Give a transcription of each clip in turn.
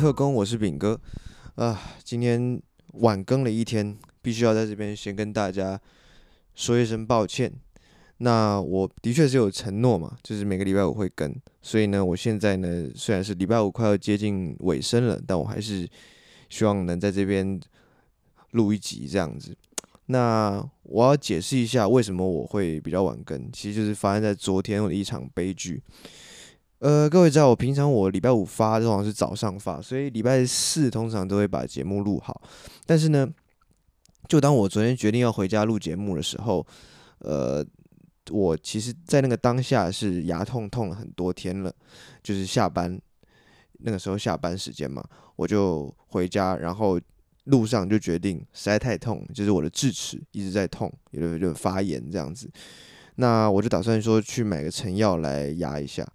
特工，我是丙哥。啊，今天晚更了一天，必须要在这边先跟大家说一声抱歉。那我的确是有承诺嘛，就是每个礼拜五会更，所以呢，我现在呢虽然是礼拜五快要接近尾声了，但我还是希望能在这边录一集这样子。那我要解释一下为什么我会比较晚更，其实就是发生在昨天我的一场悲剧。呃，各位知道我平常我礼拜五发通常是早上发，所以礼拜四通常都会把节目录好。但是呢，就当我昨天决定要回家录节目的时候，呃，我其实在那个当下是牙痛痛了很多天了，就是下班那个时候下班时间嘛，我就回家，然后。路上就决定实在太痛，就是我的智齿一直在痛，有点有发炎这样子。那我就打算说去买个成药来压一下，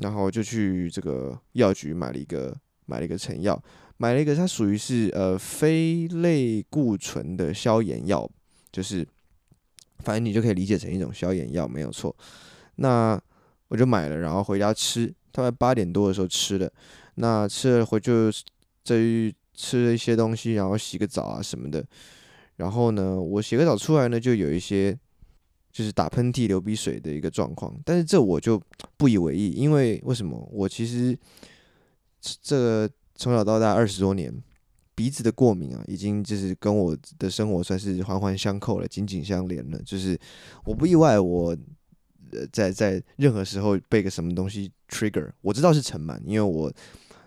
然后就去这个药局买了一个买了一个成药，买了一个它属于是呃非类固醇的消炎药，就是反正你就可以理解成一种消炎药没有错。那我就买了，然后回家吃，大概八点多的时候吃的，那吃了回就这一。吃了一些东西，然后洗个澡啊什么的，然后呢，我洗个澡出来呢，就有一些就是打喷嚏、流鼻水的一个状况。但是这我就不以为意，因为为什么？我其实这从小到大二十多年，鼻子的过敏啊，已经就是跟我的生活算是环环相扣了，紧紧相连了。就是我不意外，我呃在在任何时候被个什么东西 trigger，我知道是尘螨，因为我。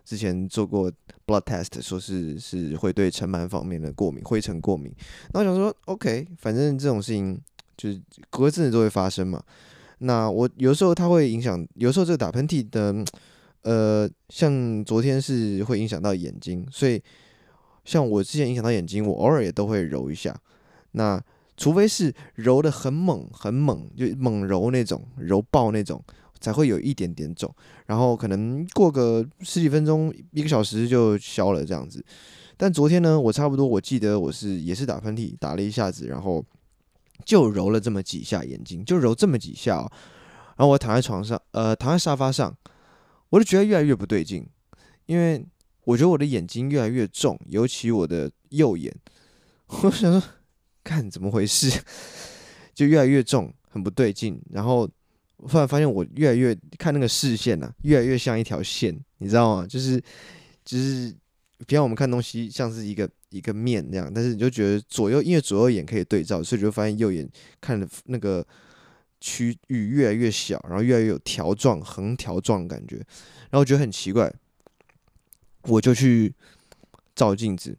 之前做过 blood test，说是是会对尘螨方面的过敏，灰尘过敏。那我想说，OK，反正这种事情就是隔阵子都会发生嘛。那我有时候它会影响，有时候这个打喷嚏的，呃，像昨天是会影响到眼睛，所以像我之前影响到眼睛，我偶尔也都会揉一下。那除非是揉得很猛很猛，就猛揉那种，揉爆那种。才会有一点点肿，然后可能过个十几分钟、一个小时就消了这样子。但昨天呢，我差不多我记得我是也是打喷嚏，打了一下子，然后就揉了这么几下眼睛，就揉这么几下哦。然后我躺在床上，呃，躺在沙发上，我就觉得越来越不对劲，因为我觉得我的眼睛越来越重，尤其我的右眼。我想说，看怎么回事，就越来越重，很不对劲，然后。我突然发现，我越来越看那个视线啊，越来越像一条线，你知道吗？就是就是，平常我们看东西像是一个一个面那样，但是你就觉得左右，因为左右眼可以对照，所以就发现右眼看的那个区域越来越小，然后越来越有条状、横条状感觉，然后我觉得很奇怪，我就去照镜子，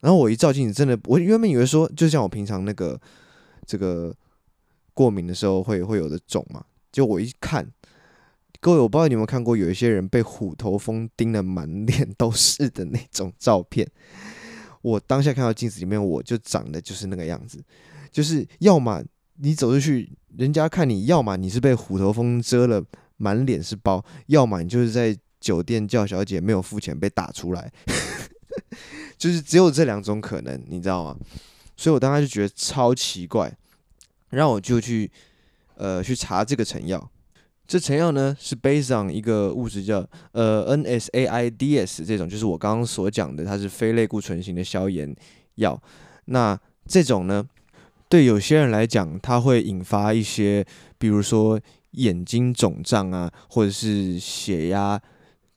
然后我一照镜子，真的，我原本以为说，就像我平常那个这个过敏的时候会会有的肿嘛。就我一看，各位，我不知道你有没有看过，有一些人被虎头蜂叮得满脸都是的那种照片。我当下看到镜子里面，我就长得就是那个样子，就是要么你走出去，人家看你，要么你是被虎头蜂蛰了满脸是包，要么你就是在酒店叫小姐没有付钱被打出来，就是只有这两种可能，你知道吗？所以我当时就觉得超奇怪，然后我就去。呃，去查这个成药，这成药呢是 based on 一个物质叫呃 NSAIDs 这种，就是我刚刚所讲的，它是非类固醇型的消炎药。那这种呢，对有些人来讲，它会引发一些，比如说眼睛肿胀啊，或者是血压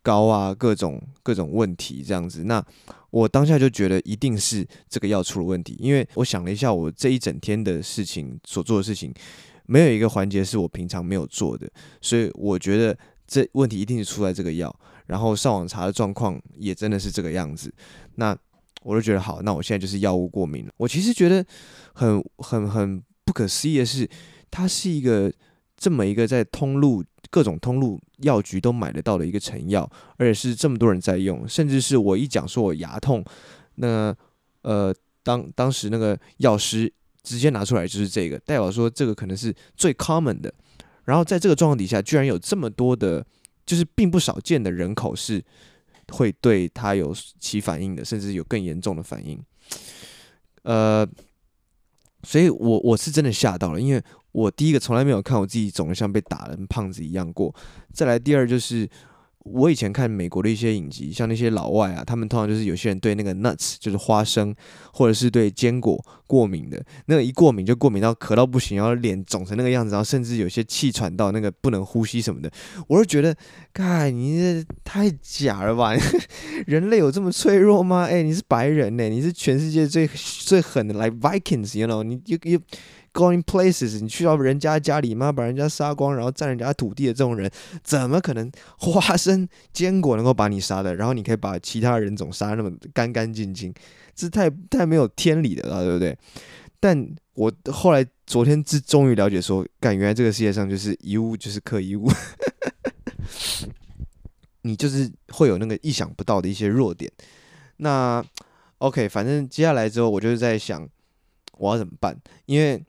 高啊，各种各种问题这样子。那我当下就觉得一定是这个药出了问题，因为我想了一下，我这一整天的事情所做的事情。没有一个环节是我平常没有做的，所以我觉得这问题一定是出在这个药。然后上网查的状况也真的是这个样子，那我就觉得好，那我现在就是药物过敏了。我其实觉得很很很不可思议的是，它是一个这么一个在通路各种通路药局都买得到的一个成药，而且是这么多人在用，甚至是我一讲说我牙痛，那呃当当时那个药师。直接拿出来就是这个，代表说这个可能是最 common 的。然后在这个状况底下，居然有这么多的，就是并不少见的人口是会对它有起反应的，甚至有更严重的反应。呃，所以我我是真的吓到了，因为我第一个从来没有看我自己肿的像被打了胖子一样过。再来第二就是我以前看美国的一些影集，像那些老外啊，他们通常就是有些人对那个 nuts 就是花生，或者是对坚果过敏的，那个一过敏就过敏到咳到不行，然后脸肿成那个样子，然后甚至有些气喘到那个不能呼吸什么的。我就觉得，哎，你这太假了吧？人类有这么脆弱吗？哎，你是白人呢，你是全世界最最狠的，like、Vikings，you know，你又又。Going places，你去到人家家里嘛，把人家杀光，然后占人家土地的这种人，怎么可能花生坚果能够把你杀的？然后你可以把其他人种杀那么干干净净，这太太没有天理的了，对不对？但我后来昨天之终于了解说，干，原来这个世界上就是一物就是克一物，你就是会有那个意想不到的一些弱点。那 OK，反正接下来之后，我就是在想我要怎么办，因为。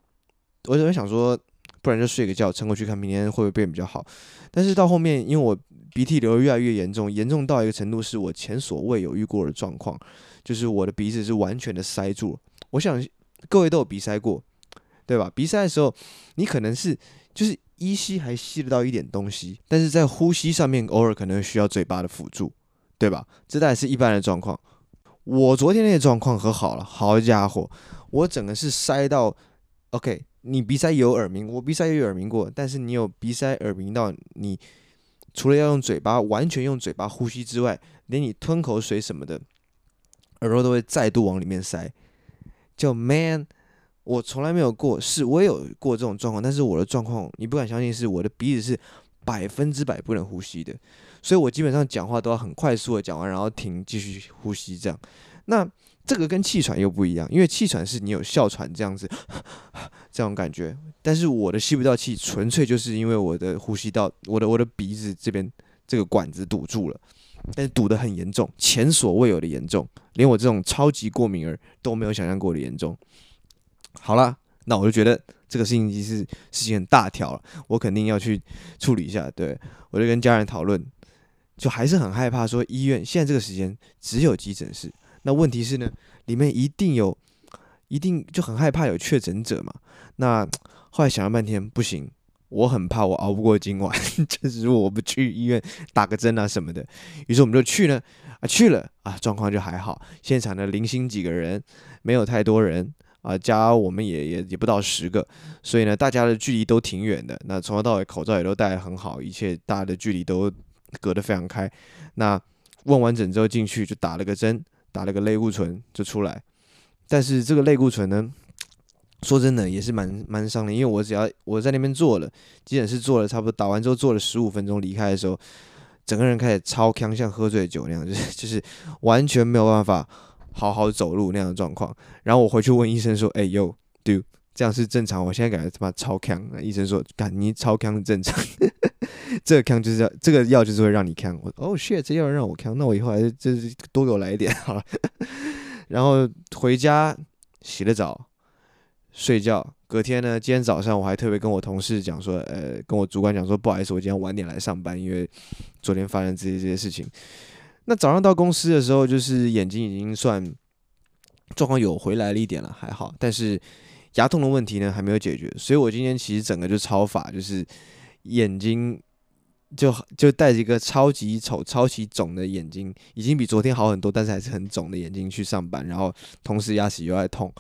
我就想说，不然就睡个觉，撑过去看明天会不会变比较好。但是到后面，因为我鼻涕流越来越严重，严重到一个程度是我前所未有遇过的状况，就是我的鼻子是完全的塞住了。我想各位都有鼻塞过，对吧？鼻塞的时候，你可能是就是依稀还吸得到一点东西，但是在呼吸上面偶尔可能需要嘴巴的辅助，对吧？这大概是一般的状况。我昨天那个状况可好了，好家伙，我整个是塞到 OK。你鼻塞有耳鸣，我鼻塞也有耳鸣过，但是你有鼻塞耳鸣到你除了要用嘴巴完全用嘴巴呼吸之外，连你吞口水什么的，耳朵都会再度往里面塞。就 man，我从来没有过，是我也有过这种状况，但是我的状况你不敢相信，是我的鼻子是百分之百不能呼吸的，所以我基本上讲话都要很快速的讲完，然后停，继续呼吸这样。那这个跟气喘又不一样，因为气喘是你有哮喘这样子 这种感觉，但是我的吸不到气，纯粹就是因为我的呼吸道，我的我的鼻子这边这个管子堵住了，但是堵得很严重，前所未有的严重，连我这种超级过敏儿都没有想象过的严重。好了，那我就觉得这个事情已经是事情很大条了，我肯定要去处理一下。对，我就跟家人讨论，就还是很害怕说医院现在这个时间只有急诊室。那问题是呢，里面一定有，一定就很害怕有确诊者嘛。那后来想了半天，不行，我很怕我熬不过今晚，就是如果我不去医院打个针啊什么的。于是我们就去呢，啊去了啊，状况就还好。现场的零星几个人，没有太多人啊，加我们也也也不到十个，所以呢，大家的距离都挺远的。那从头到尾口罩也都戴得很好，一切大家的距离都隔得非常开。那问完诊之后进去就打了个针。打了个类固醇就出来，但是这个类固醇呢，说真的也是蛮蛮伤的，因为我只要我在那边坐了，急诊室坐了差不多，打完之后坐了十五分钟，离开的时候，整个人开始超锵，像喝醉酒那样，就是 就是完全没有办法好好走路那样的状况。然后我回去问医生说：“哎呦，dude，这样是正常？我现在感觉他妈超锵。”医生说：“干你超锵正常。” 这个锵就是要这个药就是会让你锵。我哦 shit，这药让我锵，那我以后还是就是多给我来一点好了。然后回家洗了澡，睡觉。隔天呢，今天早上我还特别跟我同事讲说，呃，跟我主管讲说，不好意思，我今天晚点来上班，因为昨天发生这些这些事情。那早上到公司的时候，就是眼睛已经算状况有回来了一点了，还好。但是牙痛的问题呢还没有解决，所以我今天其实整个就超法，就是眼睛。就就戴着一个超级丑、超级肿的眼睛，已经比昨天好很多，但是还是很肿的眼睛去上班，然后同时牙齿又在痛，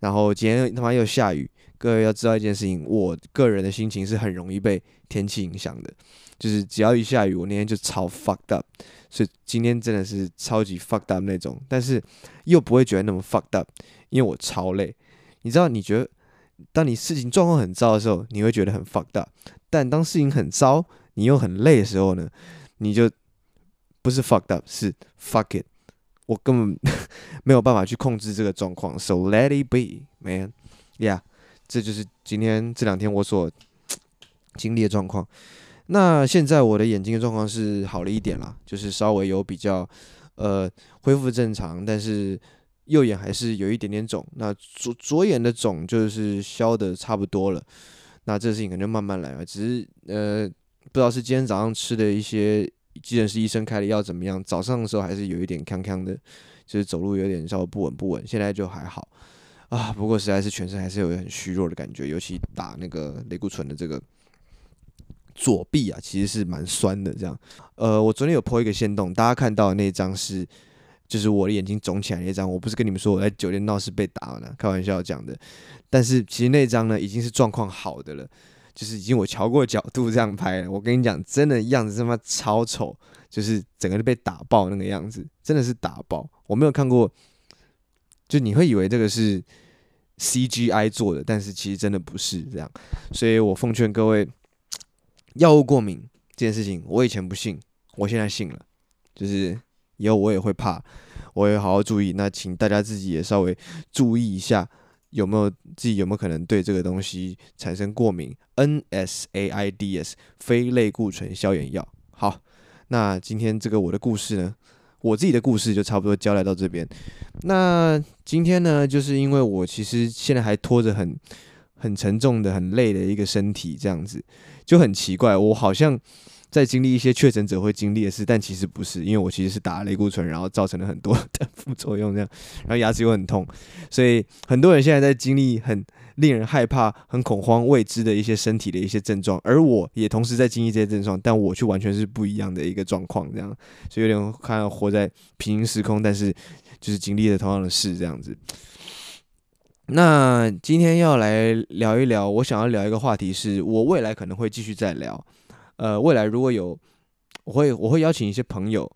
然后今天他妈又下雨。各位要知道一件事情，我个人的心情是很容易被天气影响的，就是只要一下雨，我那天就超 fucked up，所以今天真的是超级 fucked up 那种，但是又不会觉得那么 fucked up，因为我超累。你知道，你觉得当你事情状况很糟的时候，你会觉得很 fucked up，但当事情很糟，你又很累的时候呢，你就不是 fucked up，是 fuck it，我根本 没有办法去控制这个状况，so let it be, man. Yeah，这就是今天这两天我所经历的状况。那现在我的眼睛的状况是好了一点啦，就是稍微有比较呃恢复正常，但是右眼还是有一点点肿。那左左眼的肿就是消的差不多了。那这事情可能慢慢来吧，只是呃。不知道是今天早上吃的一些急诊室医生开的药怎么样？早上的时候还是有一点康康的，就是走路有点稍微不稳不稳。现在就还好啊，不过实在是全身还是有很虚弱的感觉，尤其打那个类固醇的这个左臂啊，其实是蛮酸的。这样，呃，我昨天有 po 一个线洞，大家看到的那张是，就是我的眼睛肿起来那张。我不是跟你们说我在酒店闹事被打了，开玩笑讲的。但是其实那张呢，已经是状况好的了，就是已经我调过角度这样拍了。我跟你讲，真的样子他妈超丑，就是整个都被打爆那个样子，真的是打爆。我没有看过，就你会以为这个是 CGI 做的，但是其实真的不是这样。所以我奉劝各位。药物过敏这件事情，我以前不信，我现在信了。就是以后我也会怕，我也好好注意。那请大家自己也稍微注意一下，有没有自己有没有可能对这个东西产生过敏？NSAIDs 非类固醇消炎药。好，那今天这个我的故事呢，我自己的故事就差不多交代到这边。那今天呢，就是因为我其实现在还拖着很很沉重的、很累的一个身体，这样子。就很奇怪，我好像在经历一些确诊者会经历的事，但其实不是，因为我其实是打了类固醇，然后造成了很多的副作用，这样，然后牙齿又很痛，所以很多人现在在经历很令人害怕、很恐慌、未知的一些身体的一些症状，而我也同时在经历这些症状，但我却完全是不一样的一个状况，这样，所以有点看到活在平行时空，但是就是经历了同样的事，这样子。那今天要来聊一聊，我想要聊一个话题，是我未来可能会继续再聊。呃，未来如果有，我会我会邀请一些朋友，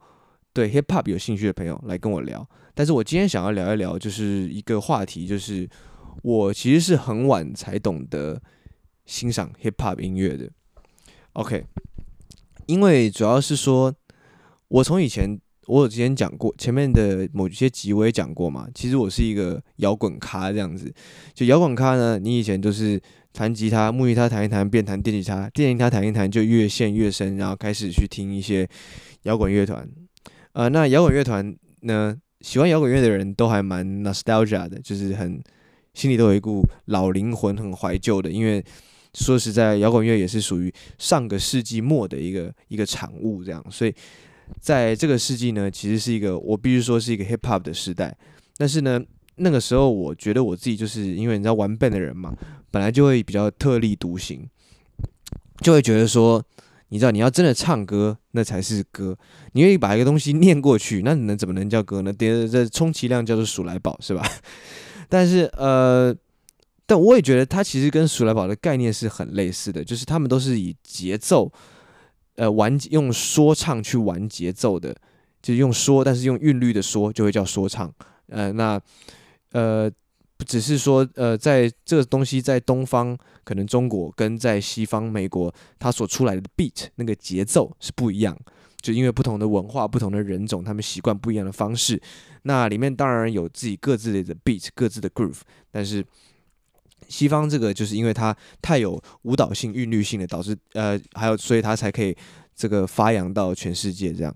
对 hip hop 有兴趣的朋友来跟我聊。但是我今天想要聊一聊，就是一个话题，就是我其实是很晚才懂得欣赏 hip hop 音乐的。OK，因为主要是说，我从以前。我有之前讲过，前面的某些集我也讲过嘛。其实我是一个摇滚咖这样子，就摇滚咖呢，你以前都是弹吉他、木吉他弹一弹，变弹电吉他，电吉他弹一弹就越陷越深，然后开始去听一些摇滚乐团。呃，那摇滚乐团呢，喜欢摇滚乐的人都还蛮 nostalgia 的，就是很心里都有一股老灵魂，很怀旧的。因为说实在，摇滚乐也是属于上个世纪末的一个一个产物，这样，所以。在这个世纪呢，其实是一个我必须说是一个 hip hop 的时代。但是呢，那个时候我觉得我自己就是因为你知道玩笨的人嘛，本来就会比较特立独行，就会觉得说，你知道你要真的唱歌，那才是歌。你愿意把一个东西念过去，那你能怎么能叫歌呢？这这充其量叫做数来宝是吧？但是呃，但我也觉得它其实跟数来宝的概念是很类似的，就是他们都是以节奏。呃，玩用说唱去玩节奏的，就是用说，但是用韵律的说，就会叫说唱。呃，那呃，只是说，呃，在这个东西在东方，可能中国跟在西方美国，它所出来的 beat 那个节奏是不一样，就因为不同的文化、不同的人种，他们习惯不一样的方式。那里面当然有自己各自的 beat、各自的 groove，但是。西方这个就是因为它太有舞蹈性、韵律性的，导致呃还有，所以它才可以这个发扬到全世界这样。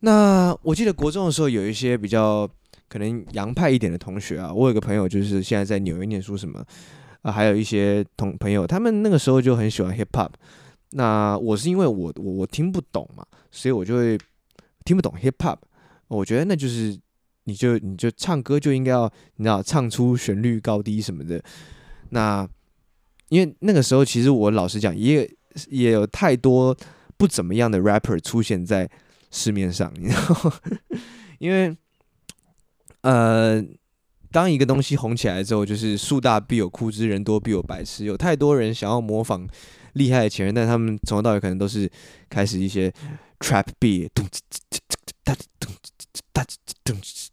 那我记得国中的时候，有一些比较可能洋派一点的同学啊，我有个朋友就是现在在纽约念书什么啊，还有一些同朋友，他们那个时候就很喜欢 hip hop。那我是因为我我我听不懂嘛，所以我就会听不懂 hip hop。我觉得那就是你就你就唱歌就应该要你知道唱出旋律高低什么的。那，因为那个时候，其实我老实讲，也也有太多不怎么样的 rapper 出现在市面上，你知道？因为，呃，当一个东西红起来之后，就是树大必有枯枝，人多必有白痴，有太多人想要模仿厉害的前人，但他们从头到尾可能都是开始一些 trap beat。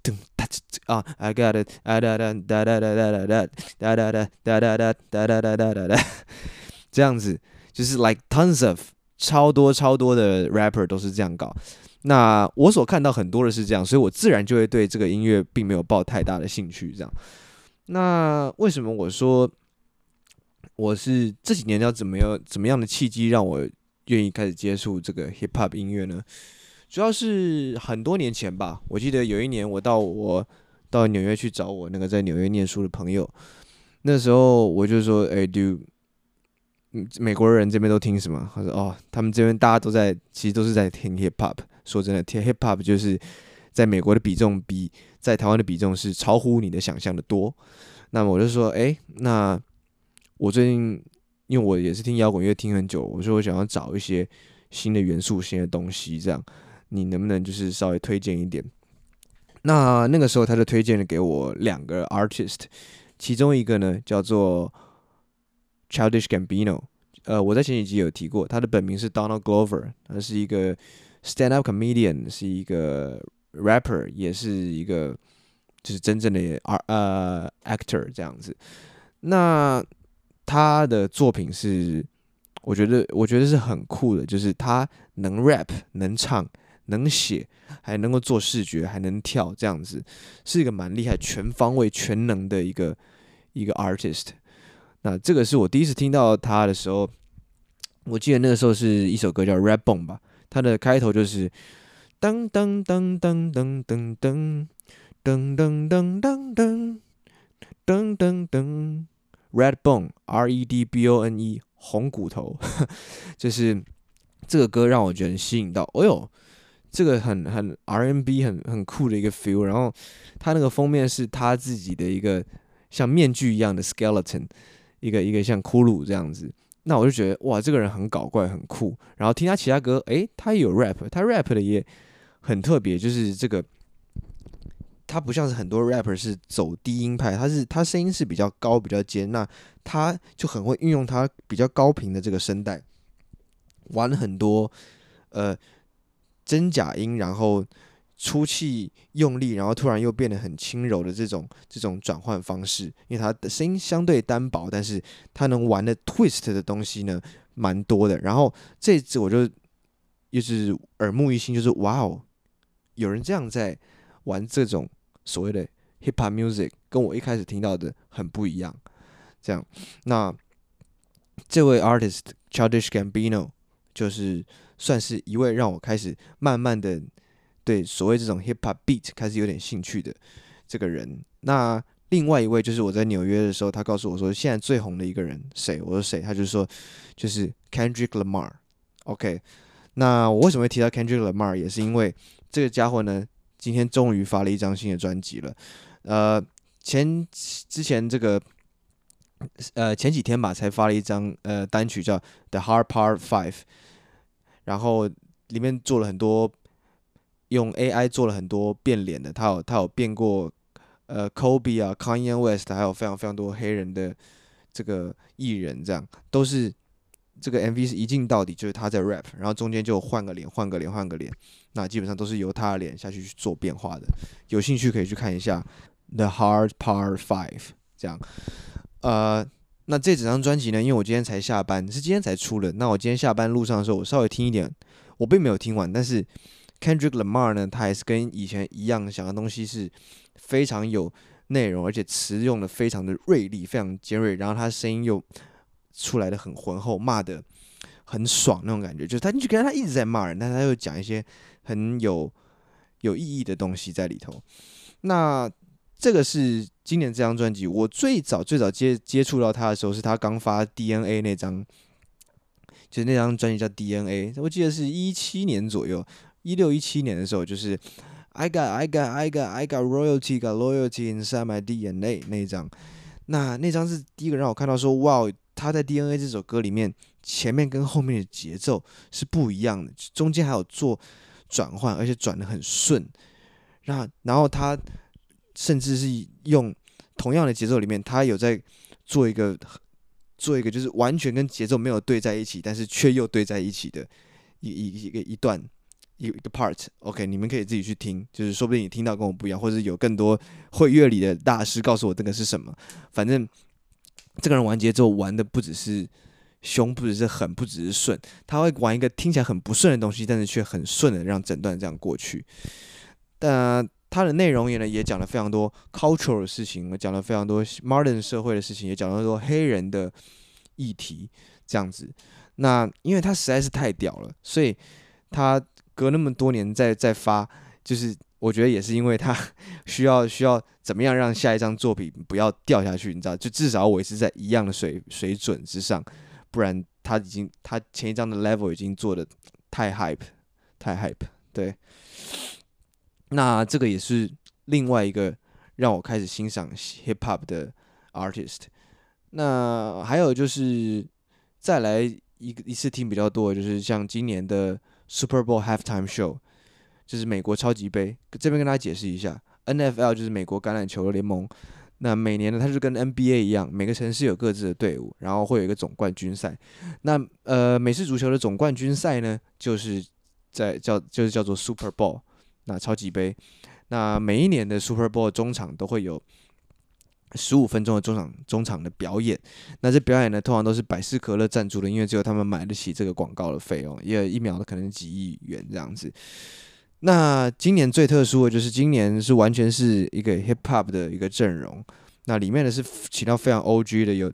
噔噔哒啊！I got it！哒哒哒哒哒哒哒哒哒哒哒哒哒哒哒哒哒哒，这样子就是 like tons of 超多超多的 rapper 都是这样搞。那我所看到很多的是这样，所以我自然就会对这个音乐并没有抱太大的兴趣。这样，那为什么我说我是这几年要怎么样怎么样的契机让我愿意开始接触这个 hip hop 音乐呢？主要是很多年前吧，我记得有一年我到我到纽约去找我那个在纽约念书的朋友，那时候我就说：“哎，dude，美国人这边都听什么？”他说：“哦，他们这边大家都在，其实都是在听 hip hop。说真的，听 hip hop 就是在美国的比重比在台湾的比重是超乎你的想象的多。”那么我就说：“哎，那我最近。”因为我也是听摇滚乐听很久，我说我想要找一些新的元素、新的东西，这样你能不能就是稍微推荐一点？那那个时候他就推荐了给我两个 artist，其中一个呢叫做 Childish Gambino，呃，我在前几集有提过，他的本名是 Donald Glover，他是一个 stand up comedian，是一个 rapper，也是一个就是真正的 r 呃 actor 这样子。那他的作品是，我觉得我觉得是很酷的，就是他能 rap，能唱，能写，还能够做视觉，还能跳，这样子是一个蛮厉害、全方位、全能的一个一个 artist。那这个是我第一次听到他的时候，我记得那个时候是一首歌叫《Redbone》吧，它的开头就是噔噔噔噔噔噔噔噔噔噔噔噔噔噔。Redbone，R-E-D-B-O-N-E，红骨头，就是这个歌让我觉得吸引到。哦呦，这个很很 RMB 很很酷的一个 feel。然后他那个封面是他自己的一个像面具一样的 skeleton，一个一个像骷髅这样子。那我就觉得哇，这个人很搞怪，很酷。然后听他其他歌，诶，他也有 rap，他 rap 的也很特别，就是这个。他不像是很多 rapper 是走低音派，他是他声音是比较高比较尖，那他就很会运用他比较高频的这个声带，玩很多呃真假音，然后出气用力，然后突然又变得很轻柔的这种这种转换方式，因为他的声音相对单薄，但是他能玩的 twist 的东西呢蛮多的，然后这次我就又是耳目一新，就是哇哦，有人这样在。玩这种所谓的 hip hop music，跟我一开始听到的很不一样。这样，那这位 artist Childish Gambino 就是算是一位让我开始慢慢的对所谓这种 hip hop beat 开始有点兴趣的这个人。那另外一位就是我在纽约的时候，他告诉我说，现在最红的一个人谁？我说谁？他就说就是 Kendrick Lamar。OK，那我为什么会提到 Kendrick Lamar？也是因为这个家伙呢。今天终于发了一张新的专辑了，呃，前之前这个，呃，前几天吧才发了一张呃单曲叫《The Hard Part Five》，然后里面做了很多用 AI 做了很多变脸的，他有他有变过呃 Kobe 啊、Kanye West，还有非常非常多黑人的这个艺人，这样都是。这个 MV 是一镜到底，就是他在 rap，然后中间就换个脸，换个脸，换个脸，那基本上都是由他的脸下去去做变化的。有兴趣可以去看一下《The Hard Part Five》这样。呃，那这整张专辑呢，因为我今天才下班，是今天才出的。那我今天下班路上的时候，我稍微听一点，我并没有听完。但是 Kendrick Lamar 呢，他还是跟以前一样，讲的东西是非常有内容，而且词用的非常的锐利，非常尖锐，然后他声音又。出来的很浑厚，骂的很爽那种感觉，就是他，你就感觉他一直在骂人，但他又讲一些很有有意义的东西在里头。那这个是今年这张专辑，我最早最早接接触到他的时候，是他刚发 DNA 那张，就是那张专辑叫 DNA，我记得是一七年左右，一六一七年的时候，就是 I got I got I got I got royalty got loyalty inside my DNA 那一张，那那张是第一个让我看到说哇。他在 DNA 这首歌里面，前面跟后面的节奏是不一样的，中间还有做转换，而且转得很顺。那然后他甚至是用同样的节奏里面，他有在做一个做一个就是完全跟节奏没有对在一起，但是却又对在一起的一一一个一段一个 part。OK，你们可以自己去听，就是说不定你听到跟我不一样，或者有更多会乐理的大师告诉我这个是什么，反正。这个人玩节奏玩的不只是凶，不只是狠，不只是顺，他会玩一个听起来很不顺的东西，但是却很顺的让整段这样过去。但他的内容也呢也讲了非常多 cultural 的事情，讲了非常多 modern 社会的事情，也讲了很多黑人的议题这样子。那因为他实在是太屌了，所以他隔那么多年再再发，就是。我觉得也是因为他 需要需要怎么样让下一张作品不要掉下去，你知道，就至少维持在一样的水水准之上，不然他已经他前一张的 level 已经做的太 hype 太 hype，对。那这个也是另外一个让我开始欣赏 hip hop 的 artist。那还有就是再来一一次听比较多的就是像今年的 Super Bowl Halftime Show，就是美国超级杯。这边跟大家解释一下，NFL 就是美国橄榄球联盟。那每年呢，它就跟 NBA 一样，每个城市有各自的队伍，然后会有一个总冠军赛。那呃，美式足球的总冠军赛呢，就是在叫就是叫做 Super Bowl，那超级杯。那每一年的 Super Bowl 中场都会有十五分钟的中场中场的表演。那这表演呢，通常都是百事可乐赞助的，因为只有他们买得起这个广告的费用，因为一秒的可能几亿元这样子。那今年最特殊的就是今年是完全是一个 hip hop 的一个阵容，那里面呢是请到非常 OG 的，有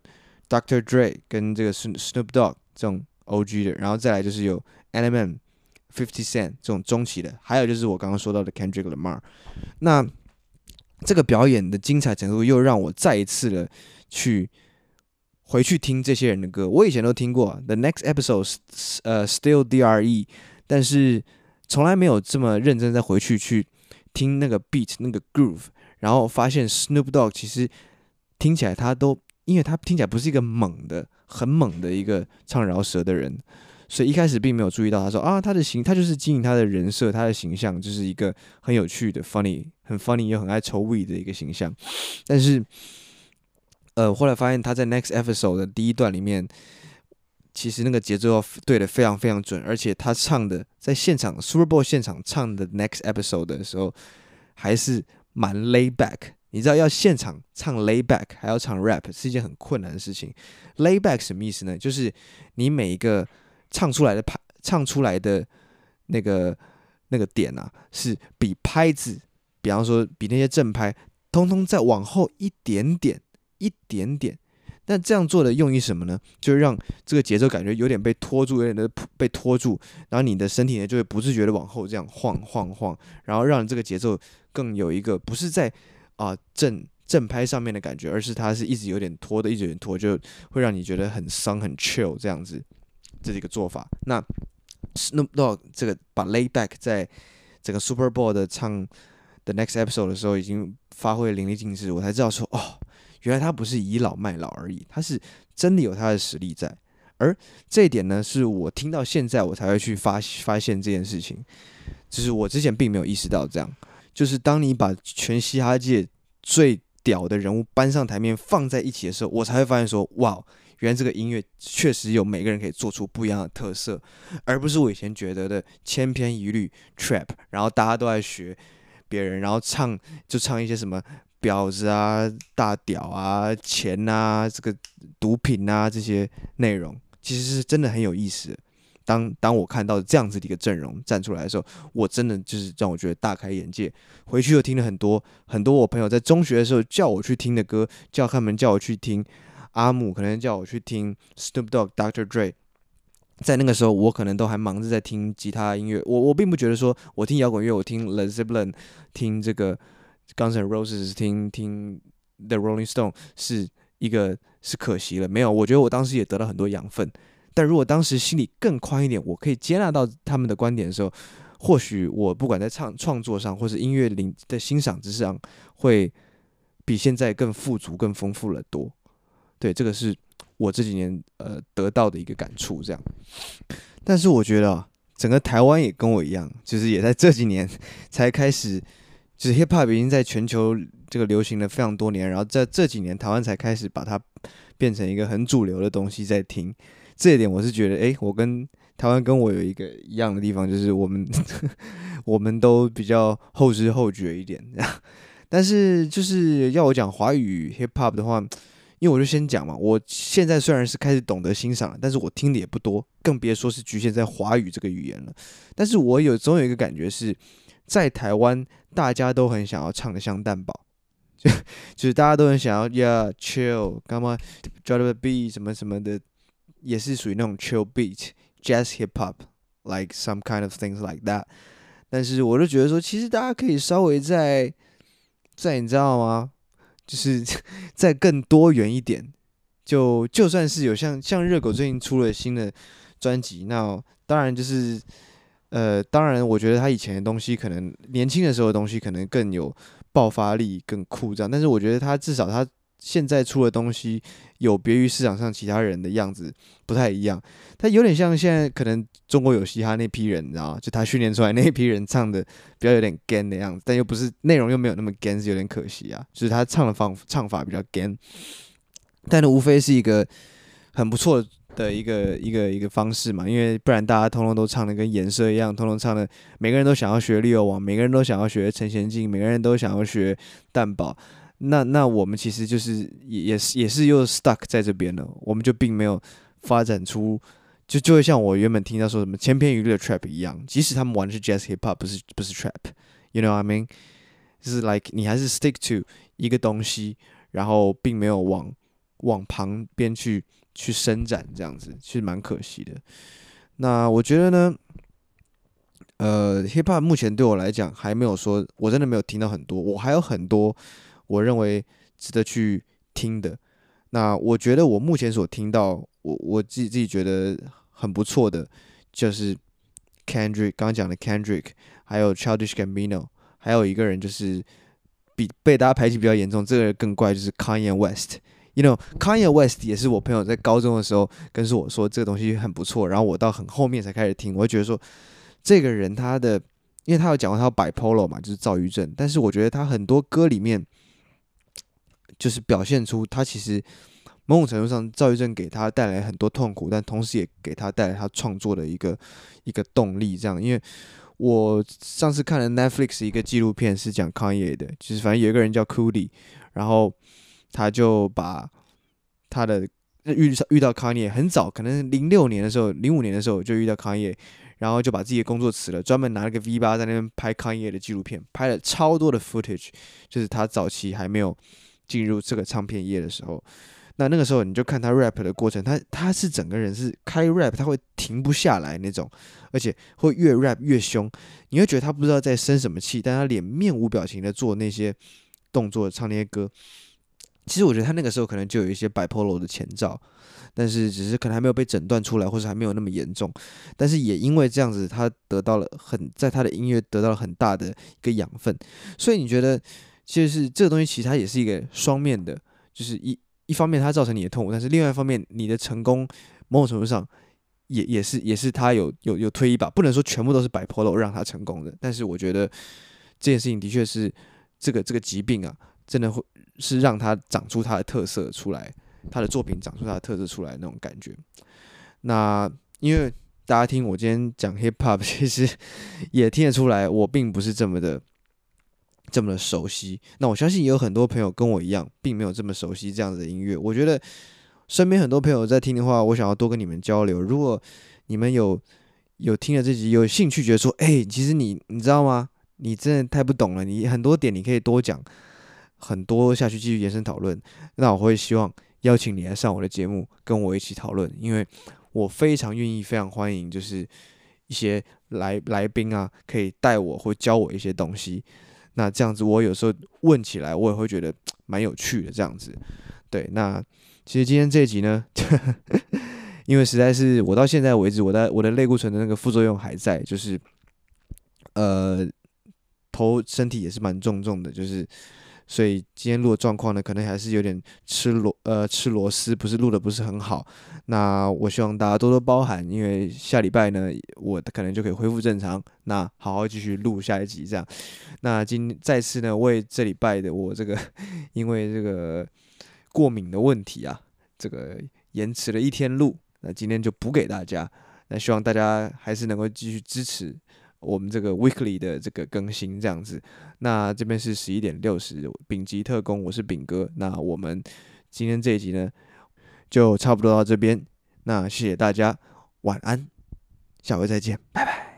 Dr. Dre 跟这个 Snoop Dogg 这种 OG 的，然后再来就是有 Eminem、50 Cent 这种中期的，还有就是我刚刚说到的 Kendrick Lamar。那这个表演的精彩程度又让我再一次的去回去听这些人的歌，我以前都听过 The Next Episode，呃，Still DRE，但是。从来没有这么认真再回去去听那个 beat 那个 groove，然后发现 Snoop Dogg 其实听起来他都，因为他听起来不是一个猛的、很猛的一个唱饶舌的人，所以一开始并没有注意到。他说啊，他的形，他就是经营他的人设，他的形象就是一个很有趣的、funny、很 funny 又很爱抽 we 的一个形象。但是，呃，后来发现他在 Next Episode 的第一段里面。其实那个节奏对得非常非常准，而且他唱的在现场 Super Bowl 现场唱的 Next Episode 的时候，还是蛮 lay back。你知道要现场唱 lay back 还要唱 rap 是一件很困难的事情。lay back 什么意思呢？就是你每一个唱出来的拍，唱出来的那个那个点啊，是比拍子，比方说比那些正拍，通通再往后一点点，一点点。那这样做的用意什么呢？就是让这个节奏感觉有点被拖住，有点的被拖住，然后你的身体呢就会不自觉的往后这样晃晃晃，然后让这个节奏更有一个不是在啊、正正拍上面的感觉，而是它是一直有点拖的，一直有点拖，就会让你觉得很伤很 chill 这样子，这是一个做法。那 Snoop Dogg 这个把 lay back 在整个 Super Bowl 的唱 The Next Episode 的时候已经发挥淋漓尽致，我才知道说哦。原来他不是倚老卖老而已，他是真的有他的实力在。而这一点呢，是我听到现在我才会去发发现这件事情，就是我之前并没有意识到这样。就是当你把全嘻哈界最屌的人物搬上台面放在一起的时候，我才会发现说，哇，原来这个音乐确实有每个人可以做出不一样的特色，而不是我以前觉得的千篇一律 trap，然后大家都在学别人，然后唱就唱一些什么。婊子啊，大屌啊，钱啊，这个毒品啊，这些内容其实是真的很有意思。当当我看到这样子的一个阵容站出来的时候，我真的就是让我觉得大开眼界。回去又听了很多很多我朋友在中学的时候叫我去听的歌，叫他们叫我去听阿姆，可能叫我去听 Snoop Dogg、Dr. Dre。在那个时候，我可能都还忙着在听吉他音乐。我我并不觉得说我听摇滚乐，我听 l e Zeppelin，听这个。Guns N' Roses 听听 The Rolling Stone 是一个是可惜了，没有。我觉得我当时也得到很多养分。但如果当时心里更宽一点，我可以接纳到他们的观点的时候，或许我不管在唱创作上，或是音乐领的欣赏之上，会比现在更富足、更丰富了多。对，这个是我这几年呃得到的一个感触。这样，但是我觉得啊，整个台湾也跟我一样，就是也在这几年才开始。就是 hip hop 已经在全球这个流行了非常多年，然后在这几年台湾才开始把它变成一个很主流的东西在听。这一点我是觉得，诶，我跟台湾跟我有一个一样的地方，就是我们 我们都比较后知后觉一点。但是就是要我讲华语 hip hop 的话，因为我就先讲嘛，我现在虽然是开始懂得欣赏，但是我听的也不多，更别说是局限在华语这个语言了。但是我有总有一个感觉是。在台湾，大家都很想要唱得像蛋堡，就就是大家都很想要，yeah chill，干嘛，drop the beat 什么什么的，也是属于那种 chill beat，jazz hip hop，like some kind of things like that。但是我就觉得说，其实大家可以稍微在在你知道吗？就是 再更多元一点。就就算是有像像热狗最近出了新的专辑，那当然就是。呃，当然，我觉得他以前的东西可能年轻的时候的东西可能更有爆发力、更酷这样。但是我觉得他至少他现在出的东西有别于市场上其他人的样子，不太一样。他有点像现在可能中国有嘻哈那批人，你知道吗？就他训练出来那批人唱的比较有点 gan 的样子，但又不是内容又没有那么 gan，是有点可惜啊。就是他唱的方唱法比较 gan，但呢，无非是一个很不错的一个一个一个方式嘛。因为不然大家通通都唱的跟颜色一样，通通唱的，每个人都想要学利友王，每个人都想要学陈娴静，每个人都想要学蛋堡。那那我们其实就是也也是也是又 stuck 在这边了，我们就并没有发展出，就就会像我原本听到说什么千篇一律的 trap 一样，即使他们玩的是 jazz hip hop，不是不是 trap，you know what I mean？就是 like 你还是 stick to 一个东西，然后并没有往往旁边去去伸展，这样子其实蛮可惜的。那我觉得呢，呃，hip hop 目前对我来讲还没有说，我真的没有听到很多，我还有很多。我认为值得去听的，那我觉得我目前所听到，我我自己自己觉得很不错的，就是 Kendrick 刚刚讲的 Kendrick，还有 Childish Gambino，还有一个人就是比被大家排挤比较严重，这个人更怪，就是 Kanye West。You know Kanye West 也是我朋友在高中的时候跟我说这个东西很不错，然后我到很后面才开始听，我会觉得说这个人他的，因为他有讲过他有 bipolar 嘛，就是躁郁症，但是我觉得他很多歌里面。就是表现出他其实某种程度上，躁郁症给他带来很多痛苦，但同时也给他带来他创作的一个一个动力。这样，因为我上次看了 Netflix 一个纪录片，是讲 Kanye 的，就是反正有一个人叫 Cody，然后他就把他的遇遇到 Kanye 很早，可能零六年的时候，零五年的时候就遇到 Kanye，然后就把自己的工作辞了，专门拿了个 V 八在那边拍 Kanye 的纪录片，拍了超多的 footage，就是他早期还没有。进入这个唱片业的时候，那那个时候你就看他 rap 的过程，他他是整个人是开 rap，他会停不下来那种，而且会越 rap 越凶，你会觉得他不知道在生什么气，但他脸面无表情的做那些动作，唱那些歌。其实我觉得他那个时候可能就有一些 bipolar 的前兆，但是只是可能还没有被诊断出来，或者还没有那么严重。但是也因为这样子，他得到了很在他的音乐得到了很大的一个养分，所以你觉得？其实是这个东西，其实它也是一个双面的，就是一一方面它造成你的痛苦，但是另外一方面你的成功，某种程度上也也是也是他有有有推一把，不能说全部都是 bipolar 让他成功的，但是我觉得这件事情的确是这个这个疾病啊，真的会是让他长出他的特色出来，他的作品长出他的特色出来那种感觉。那因为大家听我今天讲 hip hop，其实 也听得出来，我并不是这么的。这么的熟悉，那我相信也有很多朋友跟我一样，并没有这么熟悉这样子的音乐。我觉得身边很多朋友在听的话，我想要多跟你们交流。如果你们有有听了这集有兴趣，觉得说，哎、其实你你知道吗？你真的太不懂了，你很多点你可以多讲很多下去继续延伸讨论。那我会希望邀请你来上我的节目，跟我一起讨论，因为我非常愿意，非常欢迎，就是一些来来宾啊，可以带我或教我一些东西。那这样子，我有时候问起来，我也会觉得蛮有趣的。这样子，对。那其实今天这一集呢，因为实在是我到现在为止，我的我的类固醇的那个副作用还在，就是呃，头身体也是蛮重重的，就是。所以今天录的状况呢，可能还是有点吃螺呃吃螺丝，不是录的不是很好。那我希望大家多多包涵，因为下礼拜呢，我可能就可以恢复正常，那好好继续录下一集这样。那今再次呢，为这礼拜的我这个因为这个过敏的问题啊，这个延迟了一天录，那今天就补给大家。那希望大家还是能够继续支持。我们这个 weekly 的这个更新这样子，那这边是十一点六十，丙级特工，我是丙哥。那我们今天这一集呢，就差不多到这边。那谢谢大家，晚安，下回再见，拜拜。